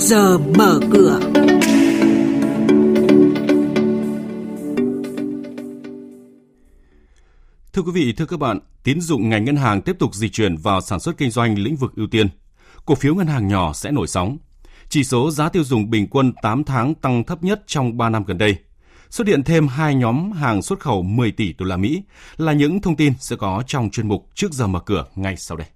giờ mở cửa. Thưa quý vị, thưa các bạn, tín dụng ngành ngân hàng tiếp tục di chuyển vào sản xuất kinh doanh lĩnh vực ưu tiên. Cổ phiếu ngân hàng nhỏ sẽ nổi sóng. Chỉ số giá tiêu dùng bình quân 8 tháng tăng thấp nhất trong 3 năm gần đây. Xuất hiện thêm hai nhóm hàng xuất khẩu 10 tỷ đô la Mỹ là những thông tin sẽ có trong chuyên mục trước giờ mở cửa ngay sau đây.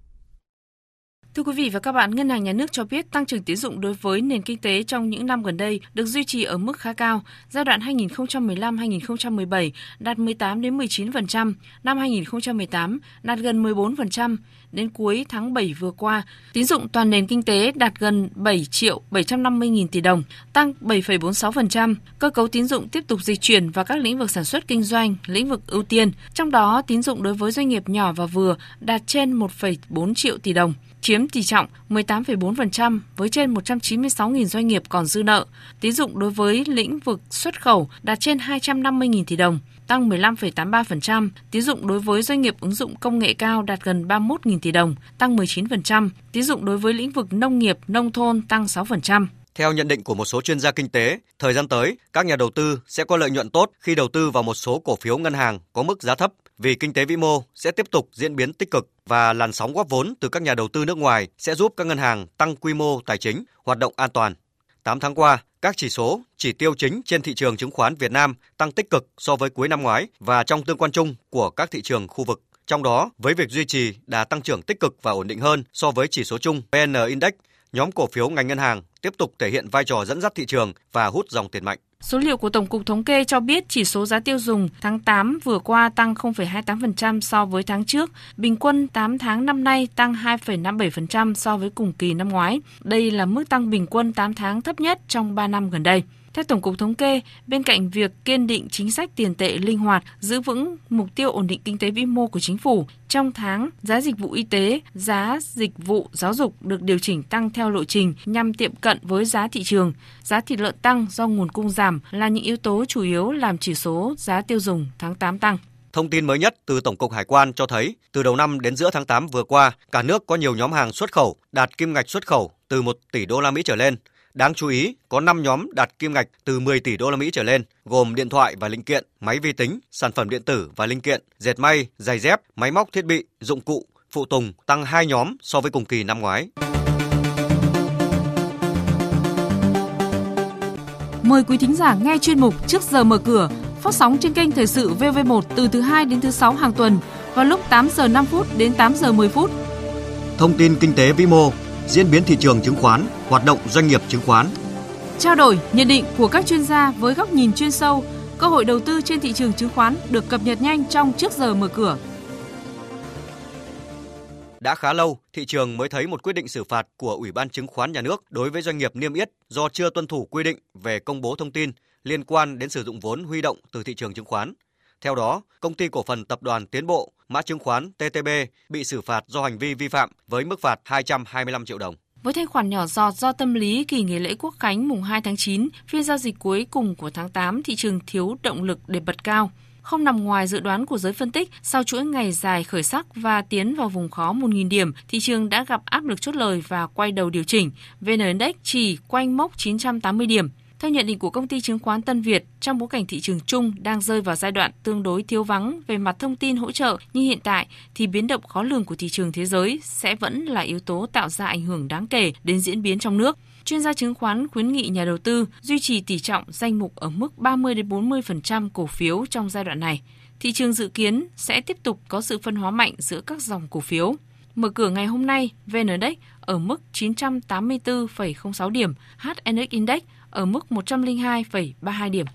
Thưa quý vị và các bạn, Ngân hàng Nhà nước cho biết tăng trưởng tín dụng đối với nền kinh tế trong những năm gần đây được duy trì ở mức khá cao. Giai đoạn 2015-2017 đạt 18 đến 19%, năm 2018 đạt gần 14%. Đến cuối tháng 7 vừa qua, tín dụng toàn nền kinh tế đạt gần 7 triệu 750 nghìn tỷ đồng, tăng 7,46%. Cơ cấu tín dụng tiếp tục dịch chuyển vào các lĩnh vực sản xuất kinh doanh, lĩnh vực ưu tiên. Trong đó, tín dụng đối với doanh nghiệp nhỏ và vừa đạt trên 1,4 triệu tỷ đồng chiếm chiếm tỷ trọng 18,4% với trên 196.000 doanh nghiệp còn dư nợ. Tín dụng đối với lĩnh vực xuất khẩu đạt trên 250.000 tỷ đồng, tăng 15,83%. Tín dụng đối với doanh nghiệp ứng dụng công nghệ cao đạt gần 31.000 tỷ đồng, tăng 19%. Tín dụng đối với lĩnh vực nông nghiệp, nông thôn tăng 6%. Theo nhận định của một số chuyên gia kinh tế, thời gian tới, các nhà đầu tư sẽ có lợi nhuận tốt khi đầu tư vào một số cổ phiếu ngân hàng có mức giá thấp vì kinh tế vĩ mô sẽ tiếp tục diễn biến tích cực và làn sóng góp vốn từ các nhà đầu tư nước ngoài sẽ giúp các ngân hàng tăng quy mô tài chính, hoạt động an toàn. 8 tháng qua, các chỉ số, chỉ tiêu chính trên thị trường chứng khoán Việt Nam tăng tích cực so với cuối năm ngoái và trong tương quan chung của các thị trường khu vực. Trong đó, với việc duy trì đà tăng trưởng tích cực và ổn định hơn so với chỉ số chung VN Index, nhóm cổ phiếu ngành ngân hàng tiếp tục thể hiện vai trò dẫn dắt thị trường và hút dòng tiền mạnh. Số liệu của Tổng cục Thống kê cho biết chỉ số giá tiêu dùng tháng 8 vừa qua tăng 0,28% so với tháng trước, bình quân 8 tháng năm nay tăng 2,57% so với cùng kỳ năm ngoái. Đây là mức tăng bình quân 8 tháng thấp nhất trong 3 năm gần đây. Theo Tổng cục Thống kê, bên cạnh việc kiên định chính sách tiền tệ linh hoạt, giữ vững mục tiêu ổn định kinh tế vĩ mô của chính phủ, trong tháng, giá dịch vụ y tế, giá dịch vụ giáo dục được điều chỉnh tăng theo lộ trình nhằm tiệm cận với giá thị trường. Giá thịt lợn tăng do nguồn cung giảm là những yếu tố chủ yếu làm chỉ số giá tiêu dùng tháng 8 tăng. Thông tin mới nhất từ Tổng cục Hải quan cho thấy, từ đầu năm đến giữa tháng 8 vừa qua, cả nước có nhiều nhóm hàng xuất khẩu đạt kim ngạch xuất khẩu từ 1 tỷ đô la Mỹ trở lên, Đáng chú ý, có 5 nhóm đạt kim ngạch từ 10 tỷ đô la Mỹ trở lên, gồm điện thoại và linh kiện, máy vi tính, sản phẩm điện tử và linh kiện, dệt may, giày dép, máy móc thiết bị, dụng cụ, phụ tùng tăng 2 nhóm so với cùng kỳ năm ngoái. Mời quý thính giả nghe chuyên mục Trước giờ mở cửa, phát sóng trên kênh Thời sự VV1 từ thứ 2 đến thứ 6 hàng tuần vào lúc 8 giờ 5 phút đến 8 giờ 10 phút. Thông tin kinh tế vĩ mô, diễn biến thị trường chứng khoán, hoạt động doanh nghiệp chứng khoán. Trao đổi, nhận định của các chuyên gia với góc nhìn chuyên sâu, cơ hội đầu tư trên thị trường chứng khoán được cập nhật nhanh trong trước giờ mở cửa. Đã khá lâu, thị trường mới thấy một quyết định xử phạt của Ủy ban Chứng khoán Nhà nước đối với doanh nghiệp niêm yết do chưa tuân thủ quy định về công bố thông tin liên quan đến sử dụng vốn huy động từ thị trường chứng khoán. Theo đó, công ty cổ phần tập đoàn Tiến Bộ, mã chứng khoán TTB bị xử phạt do hành vi vi phạm với mức phạt 225 triệu đồng. Với thanh khoản nhỏ giọt do tâm lý kỳ nghỉ lễ quốc khánh mùng 2 tháng 9, phiên giao dịch cuối cùng của tháng 8 thị trường thiếu động lực để bật cao. Không nằm ngoài dự đoán của giới phân tích, sau chuỗi ngày dài khởi sắc và tiến vào vùng khó 1.000 điểm, thị trường đã gặp áp lực chốt lời và quay đầu điều chỉnh. VN Index chỉ quanh mốc 980 điểm. Theo nhận định của công ty chứng khoán Tân Việt, trong bối cảnh thị trường chung đang rơi vào giai đoạn tương đối thiếu vắng về mặt thông tin hỗ trợ như hiện tại thì biến động khó lường của thị trường thế giới sẽ vẫn là yếu tố tạo ra ảnh hưởng đáng kể đến diễn biến trong nước. Chuyên gia chứng khoán khuyến nghị nhà đầu tư duy trì tỷ trọng danh mục ở mức 30 đến 40% cổ phiếu trong giai đoạn này. Thị trường dự kiến sẽ tiếp tục có sự phân hóa mạnh giữa các dòng cổ phiếu. Mở cửa ngày hôm nay, VN Index ở mức 984,06 điểm, HNX Index ở mức 102,32 điểm.